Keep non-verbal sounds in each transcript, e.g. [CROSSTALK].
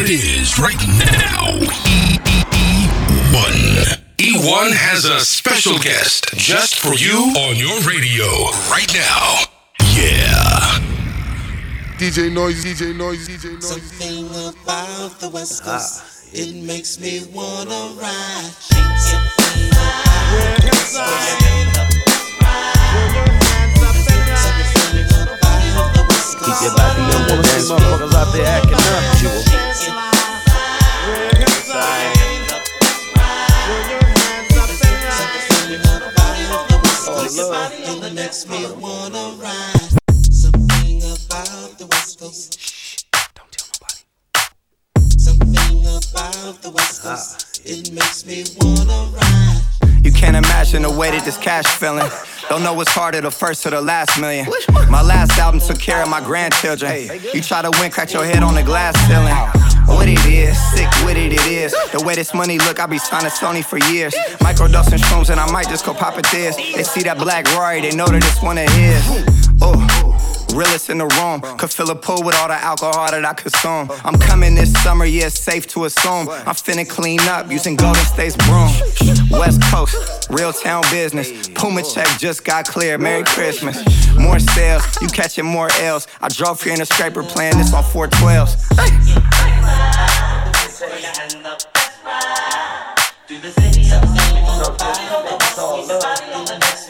what it is right now. E1. E1 has a special guest just for you on your radio right now. Yeah. DJ Noise, DJ Noise, DJ Noise. Something about the West Coast, ah. it makes me wanna ride. Something Keep your body on the dance floor. Motherfuckers out there acting up. You Something makes me wanna ride. Something about the West Coast. Shh, don't tell nobody. Something about the West Coast. It makes me wanna ride. You can't imagine the way that this cash feeling. Don't know what's harder, the first or the last million. My last album took care of my grandchildren. You try to win, crack your head on the glass ceiling. What it is, sick with it, it is. The way this money look, I be signing Sony for years. Microdosing shrooms, and I might just go pop it this. They see that black Rory, they know that it's one of his. Oh. Realest in the room. Could fill a pool with all the alcohol that I consume. I'm coming this summer, yeah, it's safe to assume. I'm finna clean up using Golden State's broom. West Coast, real town business. Puma check just got clear. Merry Christmas. More sales, you catching more L's. I drove here in a scraper playing this on 412s.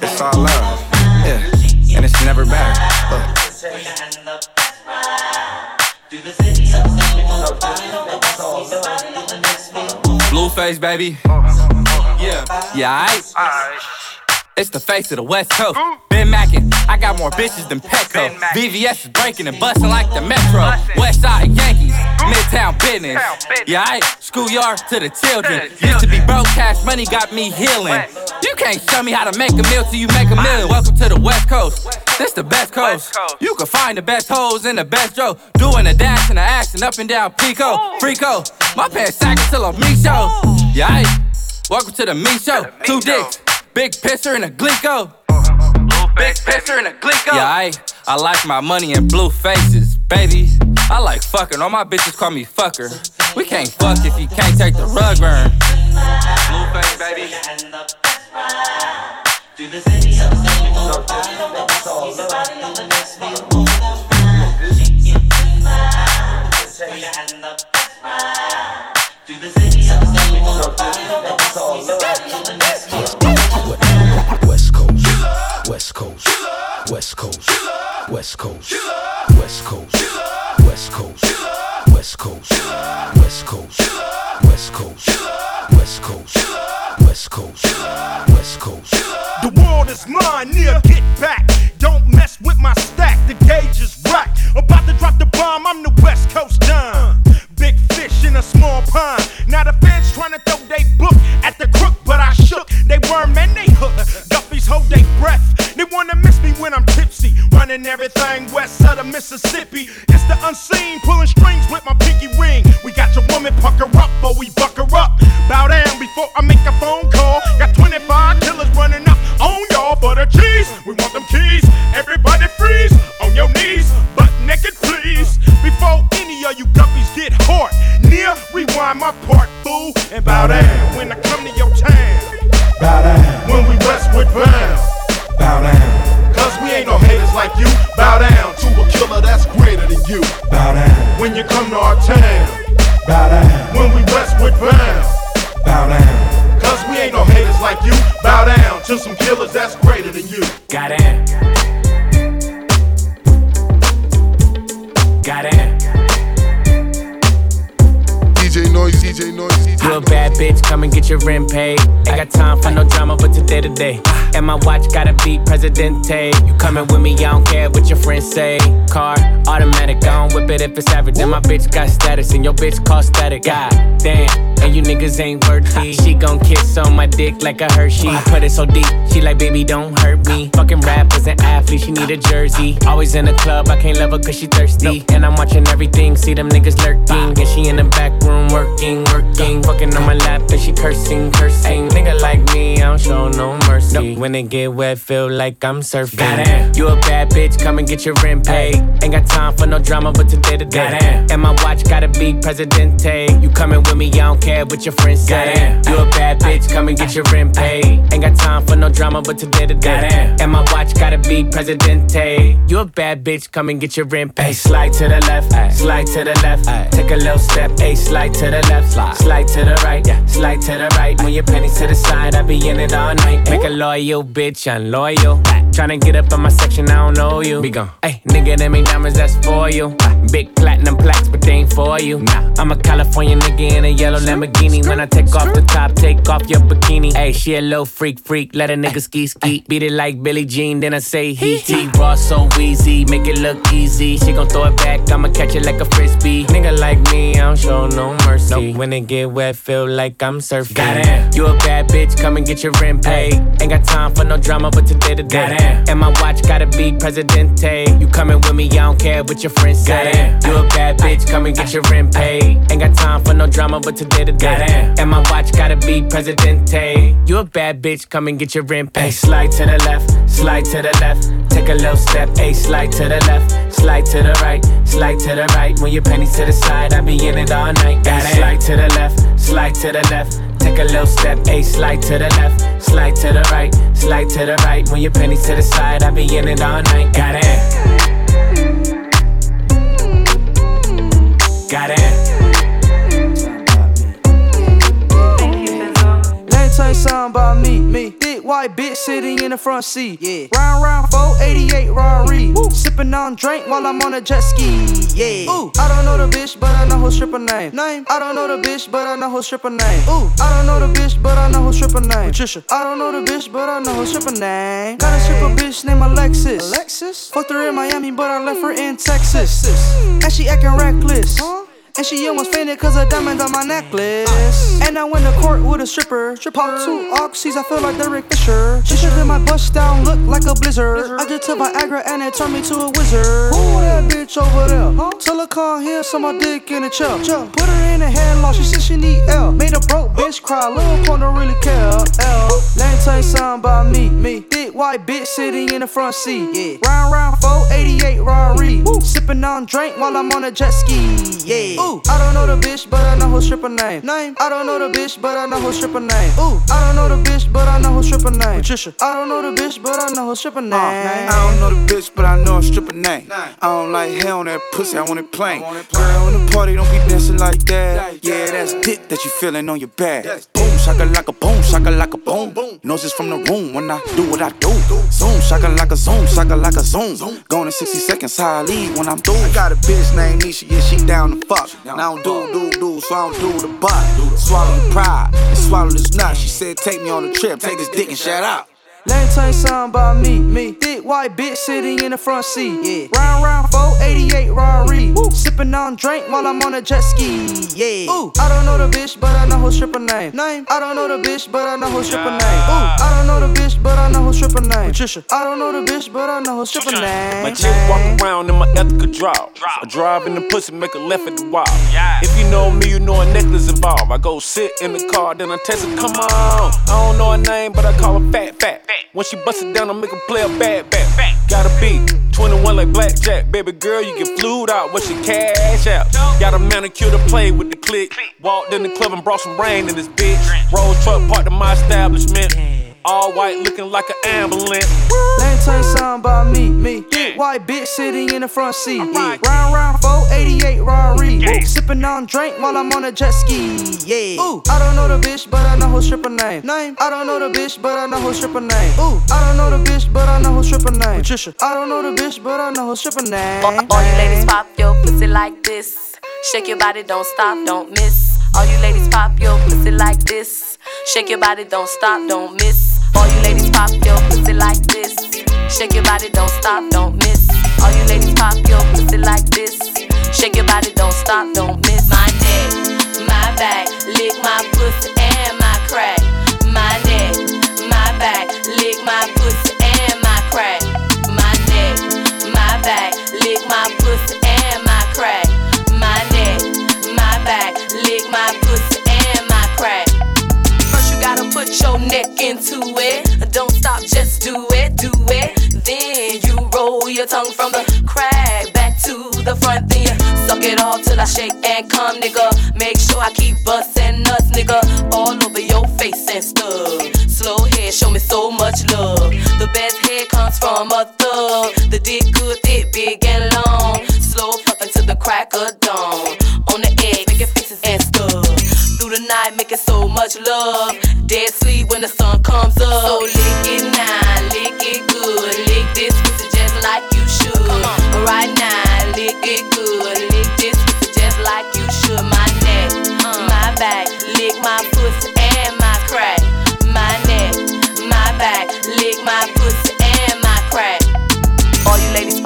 It's all love, yeah, and it's never better. Uh. Blueface, baby. Yeah. Yeah, I. It's the face of the West Coast. Been Mackin, I got more bitches than Petco. VVS is breaking and busting like the Metro. West Side Yankees, Midtown business. Yeah, I schoolyard to the children. Used to be broke, cash money got me healing. You can't show me how to make a meal till you make a million. Welcome to the West Coast. This the best coast. You can find the best hoes in the best row. Doing a dash and a action up and down Pico. Freako. My pants sagging till I'm me show. Yeah, I welcome to the me show. Two dicks. Big pisser and a glico. Big pisser and a glico. Yeah, I, I like my money in blue faces, baby. I like fucking. All my bitches call me fucker. We can't fuck if you can't take the rug burn. Blue face, baby. Everything west of the Mississippi. It's the unseen, pulling strings with my pinky ring. We got your woman pucker up, but we buck her up. Bow down before I make a phone call. Got 25 killers running up on y'all for the cheese. We want them keys. Everybody freeze on your knees, butt naked, please. Before any of you guppies get hard, near rewind my part, fool, and bow down Real bad bitch, come and get your rent paid. Ain't got time for no drama, but today to day. And my watch gotta beat Presidente. You coming with me, I don't care what your friends say. Car, automatic, I don't whip it if it's average. And my bitch got status, and your bitch cost static. God damn, and you niggas ain't worthy. She gon' kiss on my dick like a Hershey. Put it so deep, she like, baby, don't hurt me. Fucking rappers and athletes, she need a jersey. Always in the club, I can't love her cause she thirsty. And I'm watching everything, see them niggas lurking. And she in the back room working working. Fucking on my lap and she cursing, cursing. Nigga like me, I don't show no mercy. When it get wet, feel like I'm surfing. Goddamn. You a bad bitch, come and get your rent paid. Ain't got time for no drama, but today to day. And my watch gotta be Presidente. You coming with me, I don't care what your friends say. You a bad bitch, come and get your rent paid. Ain't got time for no drama, but today to day. And my watch gotta be Presidente. You a bad bitch, come and get your rent paid. Slide to the left, slide to the left. Take a little step, a slide to the left, slide to the right, slide to the right. When your pennies to the side, I be in it all night. Make a loyal bitch, unloyal. Tryna get up on my section, I don't know you. Be gone. Hey, nigga, them ain't diamonds, that's for you. Ah. Big platinum plaques, but they ain't for you. Nah, I'm a California nigga in a yellow Lamborghini. When I take off the top, take off your bikini. Hey, she a little freak, freak. Let a nigga ski, ski. Beat it like Billie Jean, then I say he, he. Raw so easy, make it look easy. She gon' throw it back, I'ma catch it like a frisbee. Nigga like me, I don't show no mercy. When it get wet, feel like I'm surfing. Got it. You a bad bitch, come and get your rent paid. Ain't got time for no drama, but today to day. And my watch gotta be Presidente. You coming with me, I don't care what your friends say. You a bad bitch, come and get your rent paid. Ain't got time for no drama, but today to day. And my watch gotta be Presidente. You a bad bitch, come and get your rent paid. Slide to the left, slide to the left. Take a little step, a slide to the left, slide to the right, slide to the right. When your pennies to the side, I be in it all night. Slide to the left, slide to the left. Take a little step, a slide to the left, slide to the right, slide to the right. When your pennies to the side, I be in it all night. Got it. Got it. Tell you something about me. Me, thick white bitch sitting in the front seat. Yeah. Round round 488 Rari. Sipping on drink while I'm on a jet ski. Yeah. Ooh, I don't know the bitch, but I know her stripper name. Name. I don't know the bitch, but I know her stripper name. Ooh, I don't know the bitch, but I know her stripper name. Patricia. I don't know the bitch, but I know her stripper name. Got a stripper bitch named Alexis. Alexis. Fucked her in Miami, but I left her in Texas. And she acting reckless. And she almost fainted cause a diamond on my necklace. And I went to court with a stripper. Pop two oxys, I feel like Derek Fisher. She should my bust down look like a blizzard. I just took Viagra and it turned me to a wizard. Who that bitch over there? Tell her come here, so my dick in a chair. Put her in a headlock, she said she need L. Made a broke bitch cry, little porn don't really care. L. Let me tell you something about me. Me, thick white bitch sitting in the front seat. Yeah. Round round 488 Rari. Sipping on drink while I'm on a jet ski. Yeah. Ooh, I don't know the bitch, but I know her stripper name. Name. I don't know the bitch, but I know her stripper name. Ooh, I don't know the bitch, but I know her stripper name. Patricia. I don't know the bitch, but I know her stripper name. I don't know the bitch, but I know her stripper name. I don't like hell on that pussy, I want it plain. Girl, in the party, don't be dancing like that. Dick that you feeling on your back. Boom, shaka like a boom, shaka like a boom. Knows it's from the room when I do what I do. Zoom, shaka like a zoom, shaka like a zoom. Going in 60 seconds, how I leave when I'm through. I got a bitch named Nisha, yeah, she down to fuck. Now I don't do, do, do, so I don't do the butt. Swallow your pride and swallow this nut. She said, take me on a trip, take this dick and shut up. Let me tell you something about me. Me, thick white bitch sitting in the front seat. Yeah. Round round 488 Rari. Sipping on drink while I'm on a jet ski. Yeah. Ooh, I don't know the bitch, but I know her stripper name. Name. I don't know the bitch, but I know her stripper name. Ooh, I don't know the bitch, but I know her stripper name. Patricia. I don't know the bitch, but I know her stripper name. My chick walk around in my ethical draw. I drive in the pussy, make a left at the wall. If you know me, you know a necklace involved. I go sit in the car, then I text her, come on. I don't know her name, but I call her fat, fat. When she bust it down, I make her play a bad, back. Gotta be 21 like blackjack. Baby girl, you get flued out, what she cash out. Got a manicure to play with the click. Walked in the club and brought some rain in this bitch. Rolls truck parked in my establishment. All white looking like an ambulance. Let me tell you something about me. Me, thick white bitch sitting in the front seat. Yeah. Round round 488 Rari. Sipping on drink while I'm on a jet ski. Yeah. Ooh, I don't know the bitch, but I know her stripper name. Name. I don't know the bitch, but I know her stripper name. Ooh, I don't know the bitch, but I know her stripper name. Patricia. I don't know the bitch, but I know her stripper name. All you ladies pop your pussy like this. Shake your body, don't stop, don't miss. All you ladies pop your pussy like this. Shake your body, don't stop, don't miss. All you ladies pop your pussy like this. Shake your body, don't stop, don't miss. All you ladies pop your pussy like this. Shake your body, don't stop, don't miss. My neck, my back, lick my pussy shake and come, nigga. Make sure I keep bustin' nuts, nigga. All over your face and stuff. Slow head, show me so much love. The best head comes from a thug. The dick good, thick, big and long. Slow fuck until the crack of dawn. On the egg, making faces and stuff. Through the night, making so much love. Dead sleep when the sun comes up. So lick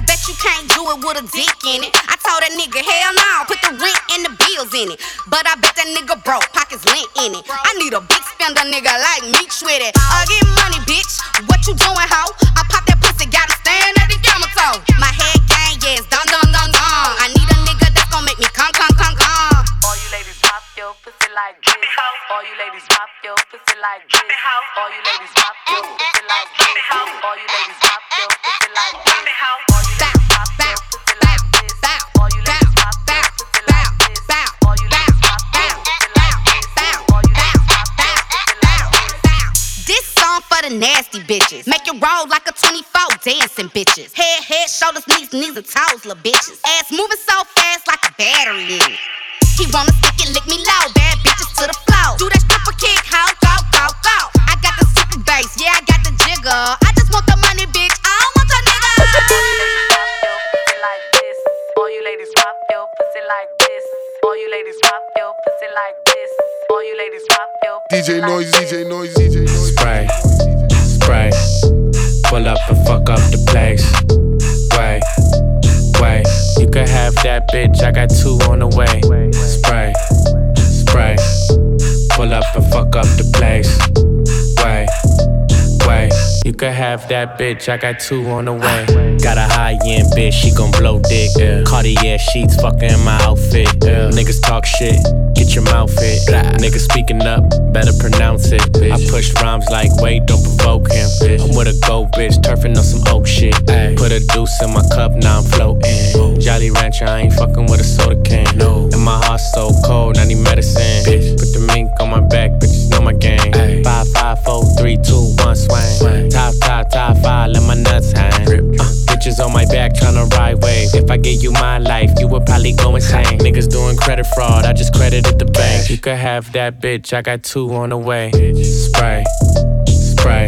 I bet you can't do it with a dick in it. I told that nigga, hell no, put the rent and the bills in it. But I bet that nigga broke, pockets lint in it. I need a big spender nigga like Meech uh, with it. I get money, bitch. What you doing, hoe? Dancing bitches. Head, head, shoulders, knees, knees, and toes, little bitches. Ass moving so fast like a battery in it. He wanna stick it, lick me low, bad bitches to the floor. Do that stripper kick, how go, go, go. I got the super bass, yeah, I got the jigger. I just want the money, bitch. I don't want your nigga. All you ladies pop your pussy like this. All you ladies pop your pussy like this. All you ladies pop your pussy DJ like Noise, DJ Noise, DJ Noise. Spray, spray. Pull up and fuck up the place. Wait, wait. You could have that bitch, I got two on the way. Spray, spray. Pull up and fuck up the place. Wait, wait. You could have that bitch, I got two on the way. Got a high end bitch, she gon' blow dick. Yeah. Cartier sheets, fuckin' my outfit. Yeah. Niggas talk shit, get your mouth hit. Niggas speaking up, better pronounce it. I push rhymes like, wait, don't provoke him. I'm with a gold bitch, turfing on some oak shit. Put a deuce in my cup, now I'm floating. Oh. Jolly Rancher, I ain't fucking with a soda can. No. And my heart so cold, I need medicine. Bitch, Put the mink on my back, bitches know my game. Five, five, four, three, two, one, swing. Top, top, top five, let my nuts hang. Uh, bitches on my back tryna ride wave. If I gave you my life, you would probably go insane. [LAUGHS] Niggas doing credit fraud, I just credited the bank. You could have that bitch, I got two on the way. Spray, spray.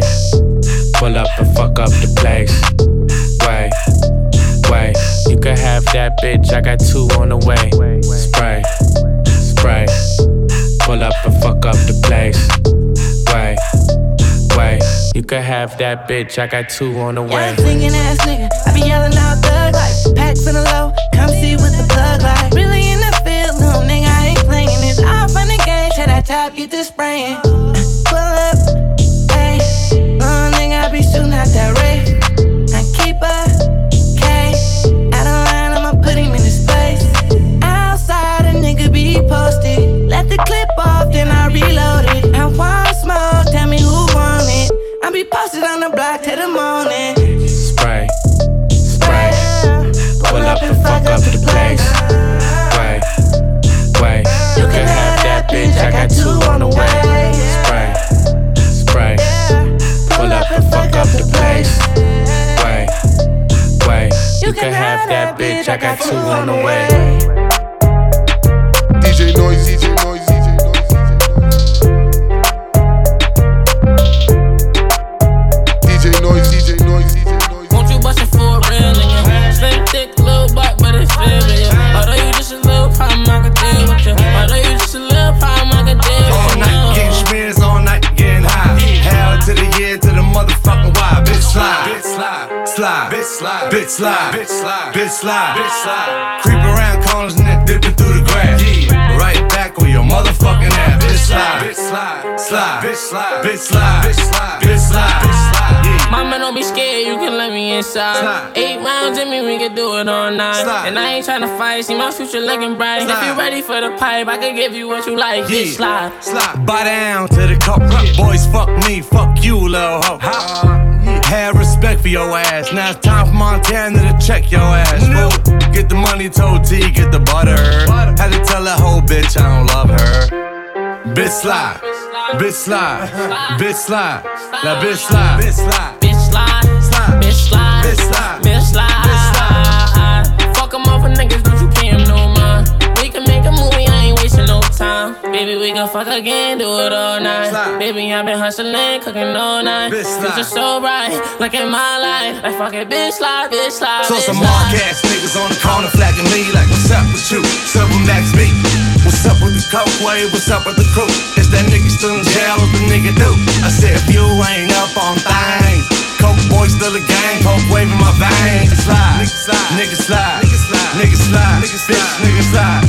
Pull up and fuck up the place. Wait, wait. You could have that bitch, I got two on the way. Spray, spray. Pull up and fuck up the place. Wait, wait. You could have that bitch, I got two on the way. Singing ass nigga, I be yelling out thug life. Packs in the low, come see what the plug like. Really in the field, little nigga, I ain't playing. It's all fun and games, hit that top, get the spraying. [LAUGHS] Pull up, hey, little nigga, I be shooting out that race. Motherfucking why. Bitch slide, bitch slide, slide, bitch slide, bitch slide, bitch slide, bitch slide, bitch slide. Creep around corners and then dipping through the grass. Right back on your motherfucking ass. Bitch slide, bitch slide, slide, bitch slide, bitch slide, bitch slide, bitch slide. Yeah, Mama, don't be scared, you can let me inside. Slide. Eight rounds in me, we can do it all night. Slide. And I ain't tryna fight, see my future looking bright. If Slide. you ready for the pipe, I can give you what you like. Yeah. Bitch, slide. Slide. Buy down to the coke. Boys, fuck me, fuck you, little hoe. Have respect for your ass. Now it's time for Montana to check your ass. fool. Get the money, told T, get the butter. Had to tell that whole bitch I don't love her. Bitch slide, bitch slide, bitch slide, now bitch slide, bitch slide. Bitch slide, bitch slide, Bitch slide. bitch slide. Fuck 'em off niggas, don't you 'em no mind. We can make a movie, I ain't wasting no time. Baby, we can fuck again, do it all night. Baby, I've been hustling, cooking all night. Bitch slide. Future so bright, look at my life. Like fuck it, bitch slide, bitch slide. So bitch some mark ass niggas on the corner flagging me like, what's up with you? What's up with Max B? What's up with the coke wave? What's up with the crew? Is that nigga still in jail? What the nigga do? I said, if you ain't up on things, coke boy still a gang, coke wave in my veins. Slide, nigga slide, nigga slide, nigga slide, nigga slide, bitch, nigga slide.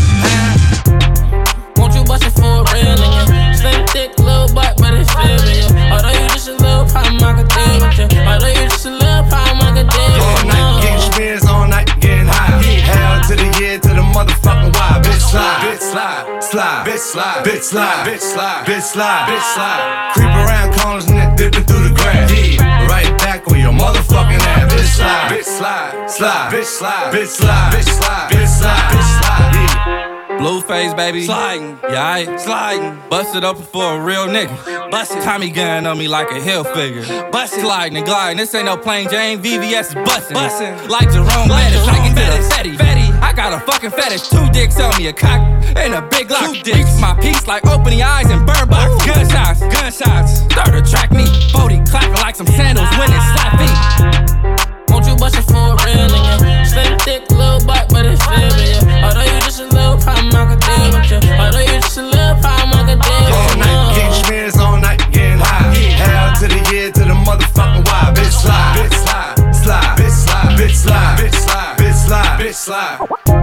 Won't you bust it for a real nigga? Slim, thick, little butt, but it's still real. Although you just a little problem, I could deal with you. Although you just a little problem, I could deal with you. night getting spins, all night getting high. Hell to the year, to the motherfucking why. Bitch slide, bitch slide, slide, bitch slide, bitch slide, bitch slide, bitch slide, bitch slide. Creep around corners and then dipping through the grass. Yeah, right back on your motherfucking ass. Bitch slide, bitch slide, slide, bitch slide, bitch slide, bitch slide, bitch slide, bitch slide. Yeah. Blueface, baby. Sliding. Yeah, I sliding. Busted up for a real nigga. Busted. Tommy gun on me like a hill figure. Busted. Sliding and gliding. This ain't no plain Jane. VVS is busting. Busting. Like Jerome Bettis. Like into the Fetty. Fetty. I got a fucking fetish. Two dicks on me, a cock and a big lock. Two dicks. My piece like opening eyes and burn box. Gunshots. Gunshots. Start to track me. 40 clapping like some sandals when it slap me. Won't you bust it for a real nigga? Slim, thick, little butt, but it's still real. Although you just a little problem, I could deal with you. Although you just a little problem, I could deal All night getting you. spins, all night getting high. Hell to the year, to the motherfucking why. Bitch slide, bitch slide, slide, bitch slide, bitch slide, bitch slide, bitch slide, bitch slide.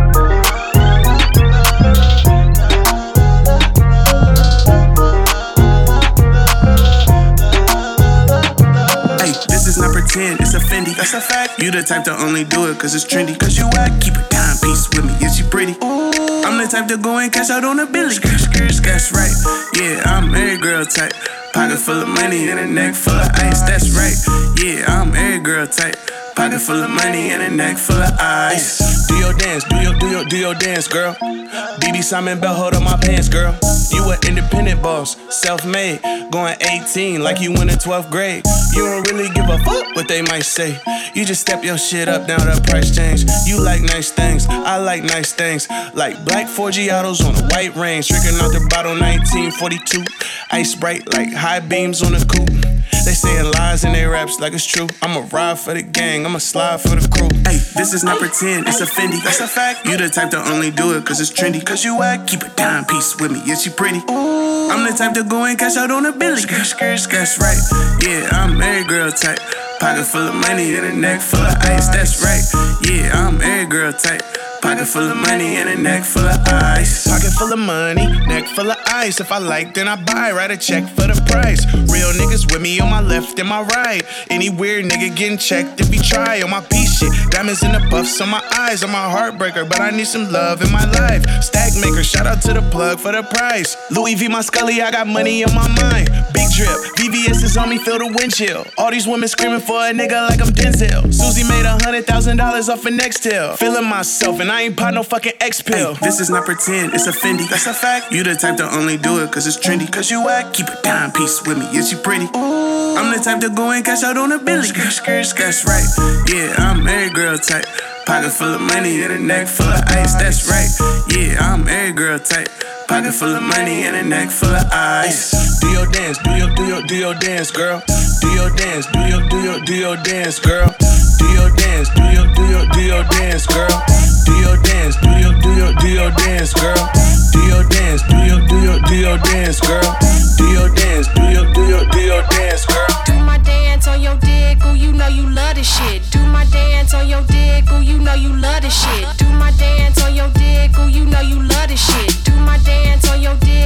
That's a fact. You the type to only do it cause it's trendy. Cause you act, keep a dime piece with me. Is she pretty? Ooh. I'm the type to go and cash out on a Billy. That's right. Yeah, I'm every girl type. Pocket full of money and a neck full of ice. That's right. Yeah, I'm every girl type. Pocket full of money and a neck full of ice. Do your dance, do your, do your, do your dance, girl. BB Simon belt hold up my pants, girl. You an independent boss, self-made, going 18 like you went in the 12th grade. You don't really give a fuck what they might say. You just step your shit up, now the price change. You like nice things, I like nice things. Like black 4G autos on a white range, drinking out the bottle 1942. Ice bright like high beams on a coupe. They saying lies in their raps like it's true. I'ma ride for the gang, I'ma slide for the crew. Hey, this is not pretend, it's a Fendi. That's a fact. You the type to only do it cause it's trendy. Cause you act, keep a dime piece with me. Is she pretty? Ooh. I'm the type to go and cash out on a Billy. That's right. Yeah, I'm every girl type. Pocket full of money and a neck full of ice. That's right. Yeah, I'm every girl type. Pocket full of money and a neck full of ice. Pocket full of money, neck full of ice. If I like, then I buy. Write a check for the price. Real niggas with me on my left and my right. Any weird nigga getting checked if he try on my piece shit. Diamonds in the buffs on my eyes. I'm a heartbreaker, but I need some love in my life. Stack maker, shout out to the plug for the price. Louis V, my Scully, I got money on my mind. Big drip, VVS is on me, feel the wind chill. All these women screaming for a nigga like I'm Denzel. Susie made a hundred thousand dollars off of Nextel. Feeling myself, and I ain't pop no fucking X pill. This is not pretend, it's a Fendi. That's a fact. You the type to only do it cause it's trendy. Cause you act, keep a dime piece with me. Is she pretty? Ooh. I'm the type to go and cash out on a Billy. That's right. Yeah, I'm every girl type. Pocket full of money and a neck full of ice. That's right. Yeah, I'm every girl type. Pocket full of money and a neck full of ice. Do your dance, do your, do your, do your dance, girl. Do your dance, do your, do your, do your dance, girl. Do your dance, do your, do your, do your dance, girl. Do your dance, do your, do your, do your dance, girl. Do your dance, do your, do your, do your dance, girl. Do your dance, do your, do your, do your dance, girl. Do my dance on your dick, ooh, you know you love this shit. Do my dance on your dick, ooh, you know you love this shit. Do my dance on your dick, ooh, you know you love this shit. Do my dance on your dick,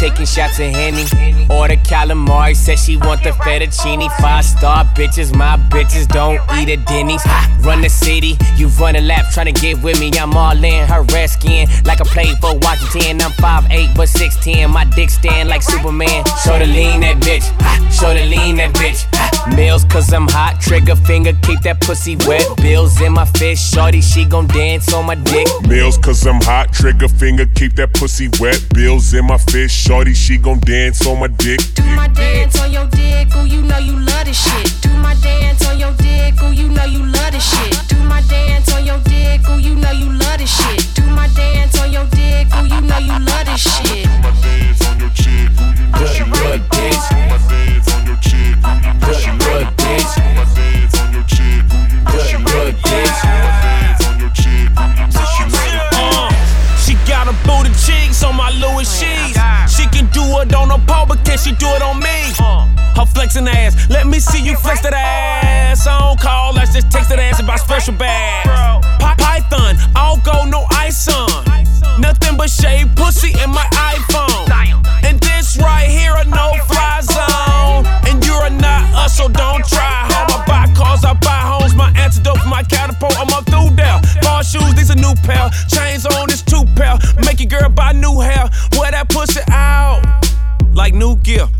taking shots of Henny. Order calamari, Says she want the fettuccine. Five star bitches, my bitches don't eat at Denny's. I run the city, you run a lap, trying to get with me. I'm all in her red skin, like I plate for Washington. I'm 5'8 but 6'10, my dick stand like Superman. Show the lean that bitch, show the lean that bitch. Meals, cause I'm hot. Trigger finger, keep that pussy wet. Bills in my fist, shorty, she gon' dance on my dick. Meals, cause I'm hot. Trigger finger, keep that pussy wet. Bills in my fist, shorty, she gon' dance on my dick. Do my dance on your new gear.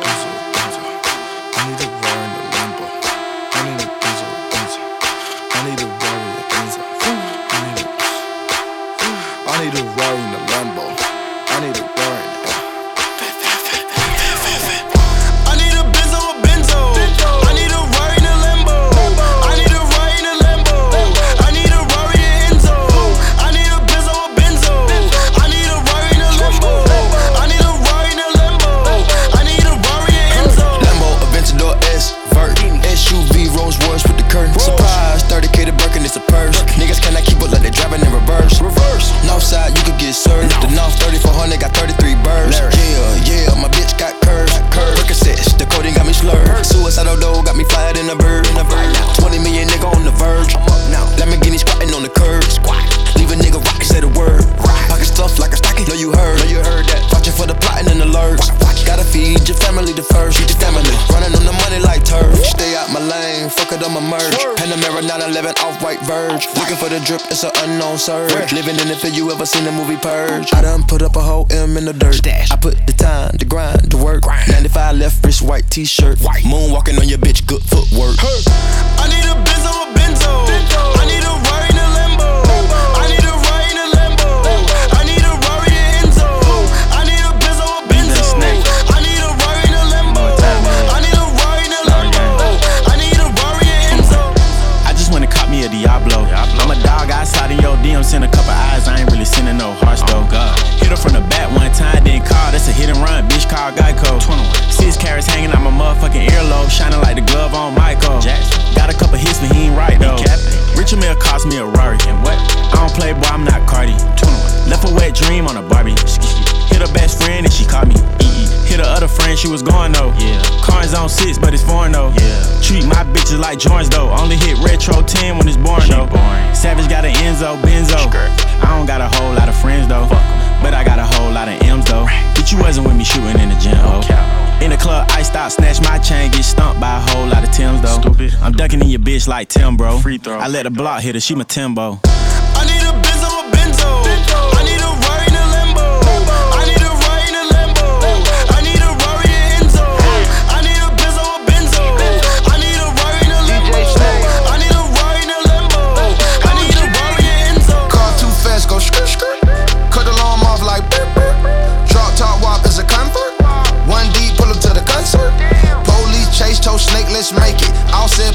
purge. Looking for the drip, it's an unknown surge. Living in it for you ever seen the movie Purge. I done put up a whole M in the dirt. I put the time, the grind, the work. 95 left wrist, white t shirt. Moonwalking on your bitch, good footwork. I need a Benzo, a Benzo. I need a she was going though. Yeah. Cars on six, but it's foreign though. Yeah. Treat my bitches like joints though. Only hit retro 10 when it's born though. Savage got an Enzo, Benzo. I don't got a whole lot of friends though. But I got a whole lot of M's though. But you wasn't with me shooting in the gym, oh. In the club, I stop, snatch my chain, get stumped by a whole lot of Tims though. Stupid. I'm ducking in your bitch like Tim, bro. Free throw. I let the block hit her, she my Timbo.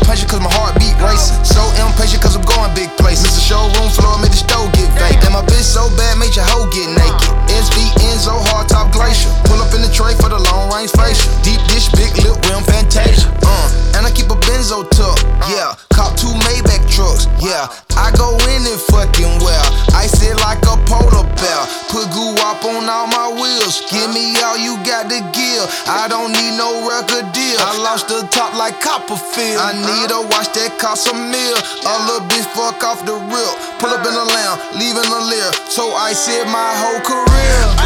It cause my heart beat racing. So impatient cause I'm going big places. Mr. Showroom floor, made the stove get vacant. And my bitch so bad, made your hoe get naked. SV Enzo, hard top glacier. Pull up in the tray for the long range facial. Deep dish, big lip, rim fantasia. Uh, and I keep a benzo tuck. Yeah, cop two Maybach trucks. Yeah, I go in and fucking well. I sit like a polar bear. Put goo up on all my wheels. Give me all you got to give. I don't need no record deal. I lost the top like Copperfield. I need a watch that cost a meal. A little bitch fuck off the rip. Pull up in a lamb, leaving a leer. So I said my whole career.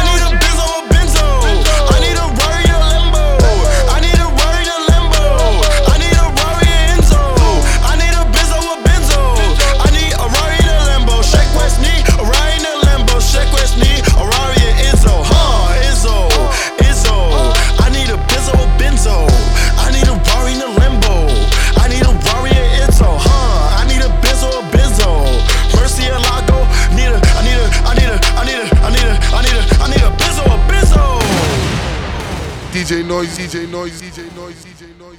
Noise, DJ Noise, DJ Noise, DJ Noise.